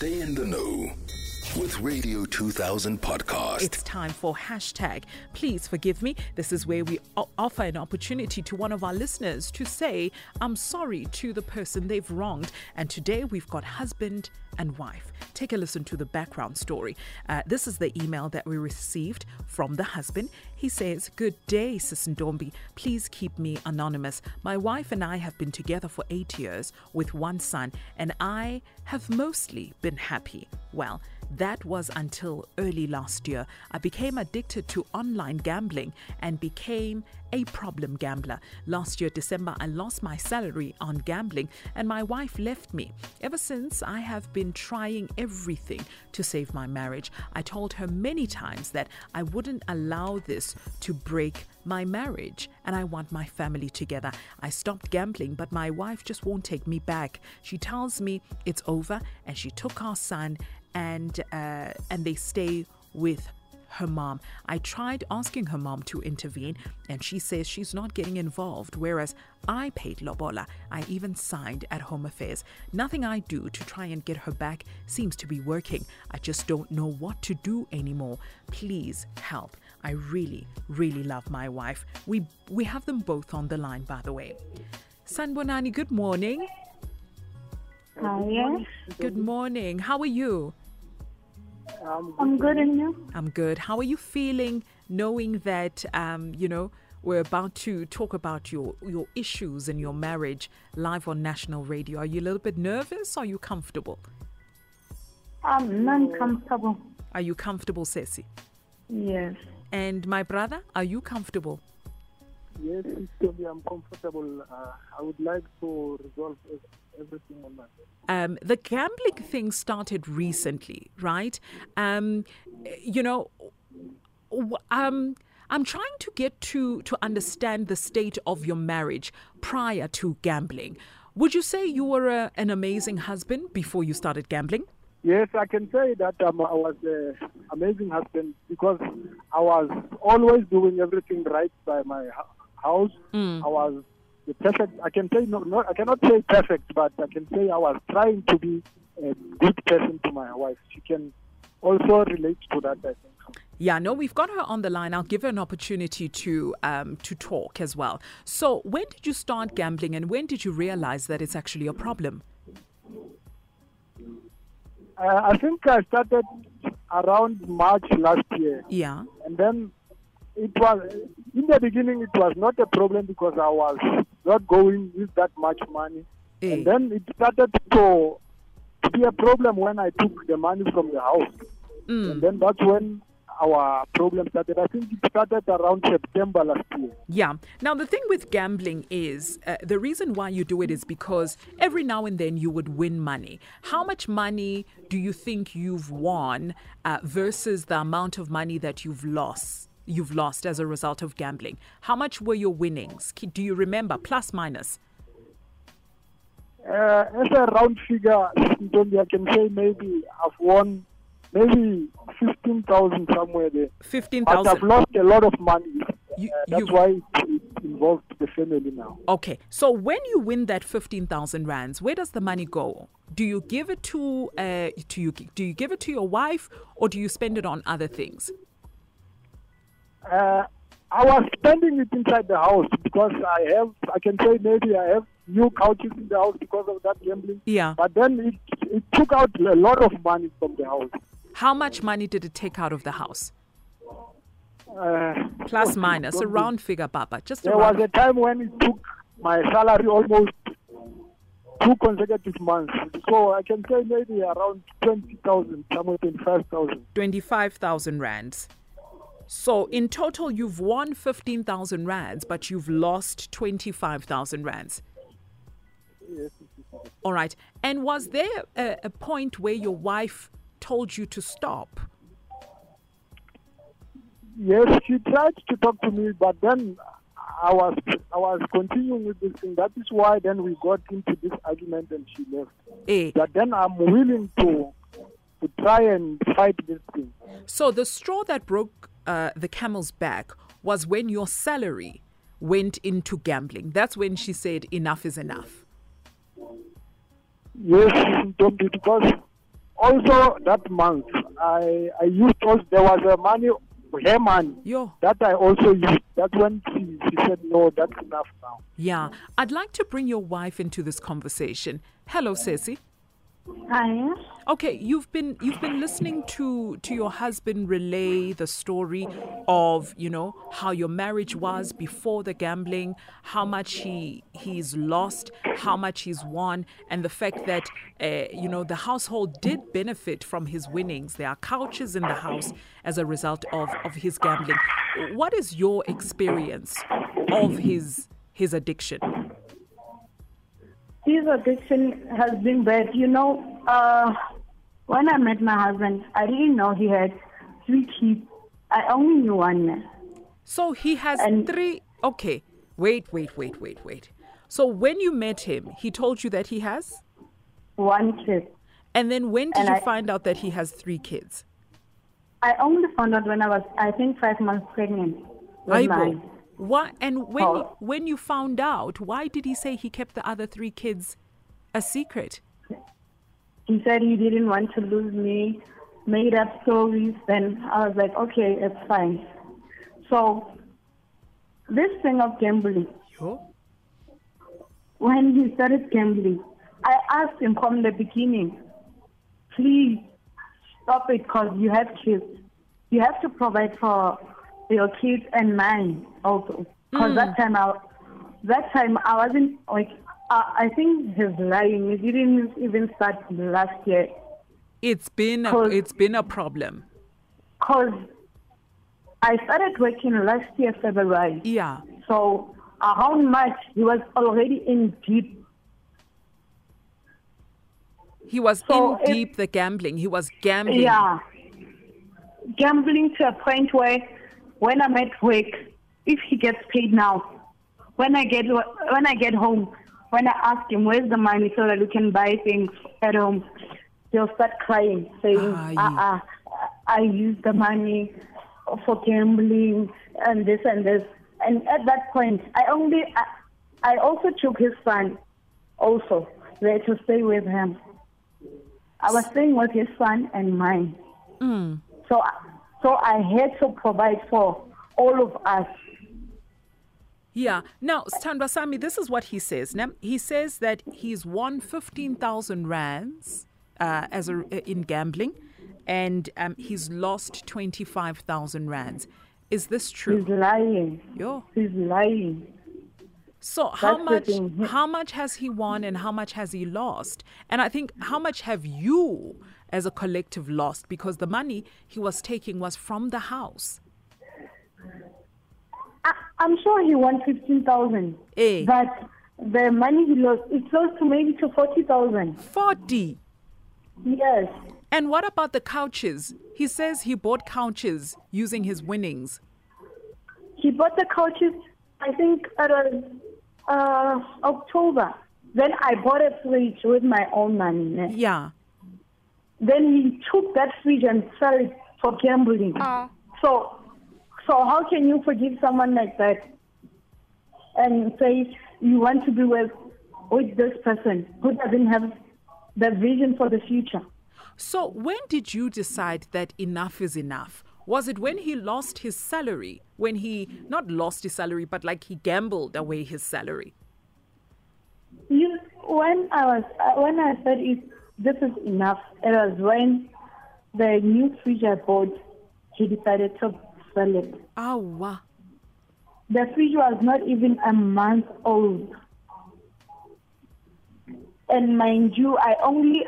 Stay in the know with Radio 2000 podcast. It's time for hashtag. Please forgive me. This is where we o- offer an opportunity to one of our listeners to say, I'm sorry to the person they've wronged. And today we've got husband and wife. Take a listen to the background story. Uh, this is the email that we received from the husband. He says, Good day, Sis Ndombi. Please keep me anonymous. My wife and I have been together for eight years with one son, and I have mostly been happy. Well, that was until early last year. I became addicted to online gambling and became a problem gambler. Last year, December, I lost my salary on gambling and my wife left me. Ever since, I have been trying everything to save my marriage. I told her many times that I wouldn't allow this to break my marriage and I want my family together. I stopped gambling, but my wife just won't take me back. She tells me it's over and she took our son and uh, and they stay with her mom. I tried asking her mom to intervene, and she says she's not getting involved, whereas I paid Lobola. I even signed at Home Affairs. Nothing I do to try and get her back seems to be working. I just don't know what to do anymore. Please help. I really, really love my wife. We we have them both on the line, by the way. Sanbonani, good morning. Hi. Good morning. How are you? I'm good and you? I'm good. How are you feeling knowing that um, you know we're about to talk about your your issues in your marriage live on national radio? Are you a little bit nervous? Or are you comfortable? I'm non-comfortable. Are you comfortable, Ceci? Yes. And my brother, are you comfortable? Yes, Tony, I'm comfortable. Uh, I would like to resolve ev- everything on my um, the gambling thing started recently, right? Um, you know, um, I'm trying to get to to understand the state of your marriage prior to gambling. Would you say you were a, an amazing husband before you started gambling? Yes, I can say that um, I was an amazing husband because I was always doing everything right by my house. I was the perfect. I can say no, no, I cannot say perfect, but I can say I was trying to be a good person to my wife. She can also relate to that. I think. Yeah, no, we've got her on the line. I'll give her an opportunity to um, to talk as well. So, when did you start gambling, and when did you realize that it's actually a problem? Uh, I think I started around March last year. Yeah. And then it was in the beginning it was not a problem because I was not going with that much money. Eh. And then it started to to be a problem when I took the money from the house. And then that's when our problem started. I think it started around September last year. Yeah. Now, the thing with gambling is uh, the reason why you do it is because every now and then you would win money. How much money do you think you've won uh, versus the amount of money that you've lost? You've lost as a result of gambling. How much were your winnings? Do you remember? Plus, minus. Uh, as a round figure, I can say maybe I've won maybe 15,000 somewhere there. But I've lost a lot of money. You- Uh, that's you- why it, it involved the family now. Okay. So, when you win that 15,000 rands, where does the money go? Do you give it to uh, to you? Do you give it to your wife, or do you spend it on other things? Uh, I was spending it inside the house because I have, I can say maybe I have new couches in the house because of that gambling. Yeah. But then it, it took out a lot of money from the house. How much money did it take out of the house? Uh, Plus minus, a round figure, Baba. Just There was a time when it took my salary almost two consecutive months. So I can say maybe around 20,000, somewhere 25,000. 25,000 rands. So in total, you've won 15,000 rands, but you've lost 25,000 rands. All right. And was there a, a point where your wife told you to stop? Yes, she tried to talk to me, but then I was I was continuing with this thing. That is why then we got into this argument and she left. Eh. But then I'm willing to to try and fight this thing. So the straw that broke uh, the camel's back was when your salary went into gambling. That's when she said, enough is enough. Yes, because also that month, I I used also there was a money, her money Yo. that I also used. That's when she, she said no, that's enough now. Yeah. I'd like to bring your wife into this conversation. Hello, Ceci. Hi. Okay, you've been you've been listening to to your husband relay the story of you know how your marriage was before the gambling, how much he he's lost, how much he's won, and the fact that uh, you know the household did benefit from his winnings. There are couches in the house as a result of of his gambling. What is your experience of his his addiction? His addiction has been bad. You know, uh, when I met my husband, I didn't know he had three kids. I only knew one man. So he has And- three. Okay, wait, wait, wait, wait, wait. So when you met him, he told you that he has? One kid. And then when did And you I- find out that he has three kids? I only found out when I was, I think, five months pregnant Aibo. Why? And when Oh. when you found out, why did he say he kept the other three kids a secret? He said he didn't want to lose me, made up stories. Then I was like, okay, it's fine. So this thing of gambling, Yo. when he started gambling, I asked him from the beginning, please stop it because you have kids. You have to provide for your kids and mine also. Because that mm. time I, that time I wasn't like, I, I think he's lying. He didn't even start last year. It's been a, it's been a problem. Because I started working last year, February. Yeah. So around March, he was already in deep. He was So in deep the gambling. He was gambling. Yeah. Gambling to a point where when I'm at work, if he gets paid now, when I get when I get home, when I ask him where's the money so that we can buy things at home, he'll start crying, saying, Aye. uh uh, I used the money for gambling and this and this. And at that point, I only, I, I also took his son also there to stay with him. I was staying with his son and mine. So, so I had to provide for all of us. Yeah. Now, Sthandwa Sami, this is what he says. Now, he says that he's won 15,000 rands uh, as a, in gambling and um, he's lost 25,000 rands. Is this true? He's lying. Yo. He's lying. So how That's the much how much has he won and how much has he lost? And I think how much have you as a collective lost because the money he was taking was from the house. I, I'm sure he won 15,000. Eh. But the money he lost, it's close to maybe to 40,000. 40. Yes. And what about the couches? He says he bought couches using his winnings. He bought the couches, I think it was uh, October. Then I bought a fridge with my own money. Yeah. Then he took that fridge and sell it for gambling. So, so how can you forgive someone like that and say you want to be with with this person who doesn't have the vision for the future? So when did you decide that enough is enough? Was it when he lost his salary? When he not lost his salary, but like he gambled away his salary? You, when I was uh, when I said it, this is enough. It was when the new fridge I bought, he decided to sell it. Ah, wow. The fridge was not even a month old. And mind you, I only,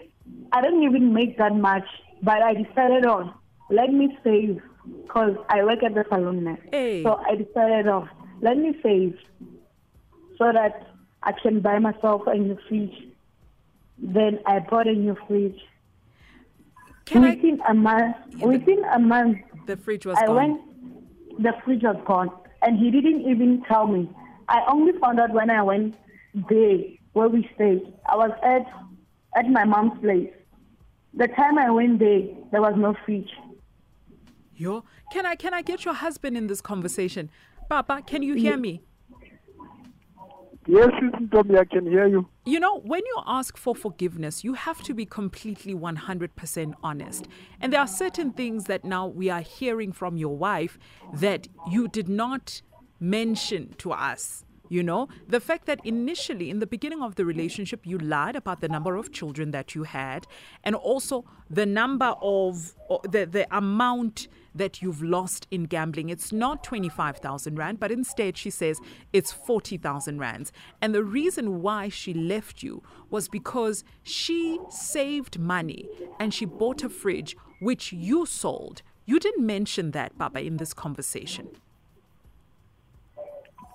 I didn't even make that much, but I decided on, let me save, because I work at the salon now. Hey. So I decided on, let me save, so that I can buy myself a new fridge. Then I bought a new fridge. Can I? within a month, within a month, The fridge was I gone. went, the fridge was gone, and he didn't even tell me. I only found out when I went there where we stayed. I was at at my mom's place. The time I went there, there was no fridge. Yo, can I can I get your husband in this conversation? Papa, can you hear me? Yes, Tommy, I can hear you. You know, when you ask for forgiveness, you have to be completely 100% honest. And there are certain things that now we are hearing from your wife that you did not mention to us. You know, the fact that initially, in the beginning of the relationship, you lied about the number of children that you had and also the number of the, the amount that you've lost in gambling. It's not 25,000 Rand, but instead she says it's 40,000 Rands. And the reason why she left you was because she saved money and she bought a fridge which you sold. You didn't mention that, Baba, in this conversation.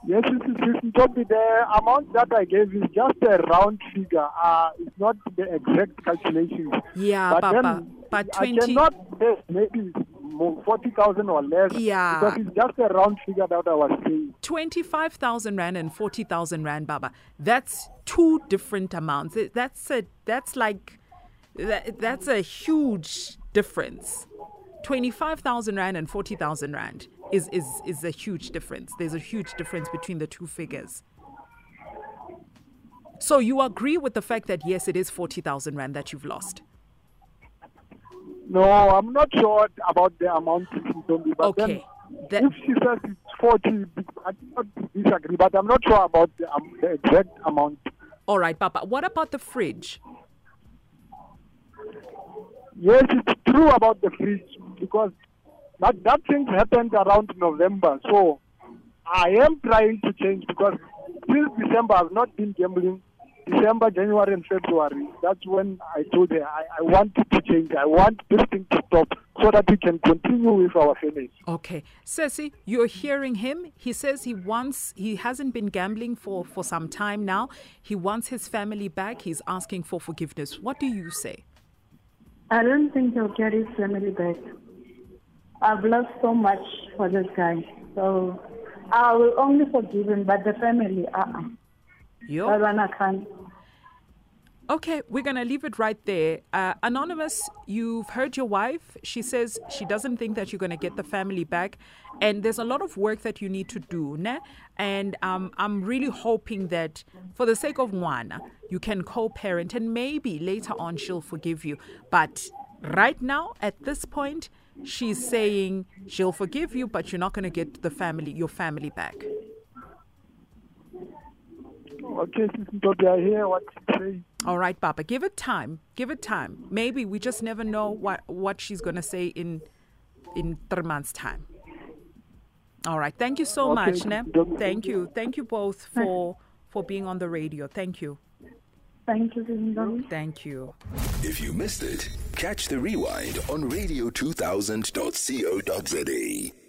Yes, it is, Sister Tommy, the amount that I gave is just a round figure. Uh, it's not the exact calculation. Yeah, but Papa. then But I 20. cannot say maybe 40,000 or less. Yeah. Because it's just a round figure that I was saying. 25,000 rand and 40,000 rand baba that's two different amounts that's a that's like that, that's a huge difference 25,000 rand and 40,000 rand is is is a huge difference there's a huge difference between the two figures so you agree with the fact that yes it is 40,000 rand that you've lost No, I'm not sure about the amount, okay then if she says it's 40, I do not disagree. But I'm not sure about the, um, the exact amount. all right Papa. what about the fridge Yes, it's true about the fridge because that, that thing happened around November. So I am trying to change because since December I've not been gambling. December, January, and February. That's when I told her I, I want to change. I want this thing to stop so that we can continue with our family. Okay. Ceci, you're hearing him. He says he wants, he hasn't been gambling for, for some time now. He wants his family back. He's asking for forgiveness. What do you say? I don't think he'll get his family back. I've lost so much for this guy. So I will only forgive him, but the family, uh-uh. Yo. That one I can't. Okay, we're going to leave it right there. Uh, Anonymous, you've heard your wife. She says she doesn't think that you're going to get the family back. And there's a lot of work that you need to do. Ne? And um, I'm really hoping that for the sake of Juana, you can co parent and maybe later on she'll forgive you. But right now, at this point, she's saying she'll forgive you, but you're not going to get the family, your family back. Oh, okay, Sister Toby, I hear what you say. All right, Papa. Give it time. Give it time. Maybe we just never know what what she's gonna say in in three months' time. All right. Thank you so Okay, much, Ne. Thank you. Thank you both for for being on the radio. Thank you. Thank you, Sister Thank you. If you missed it, catch the rewind on radio2000.co.za.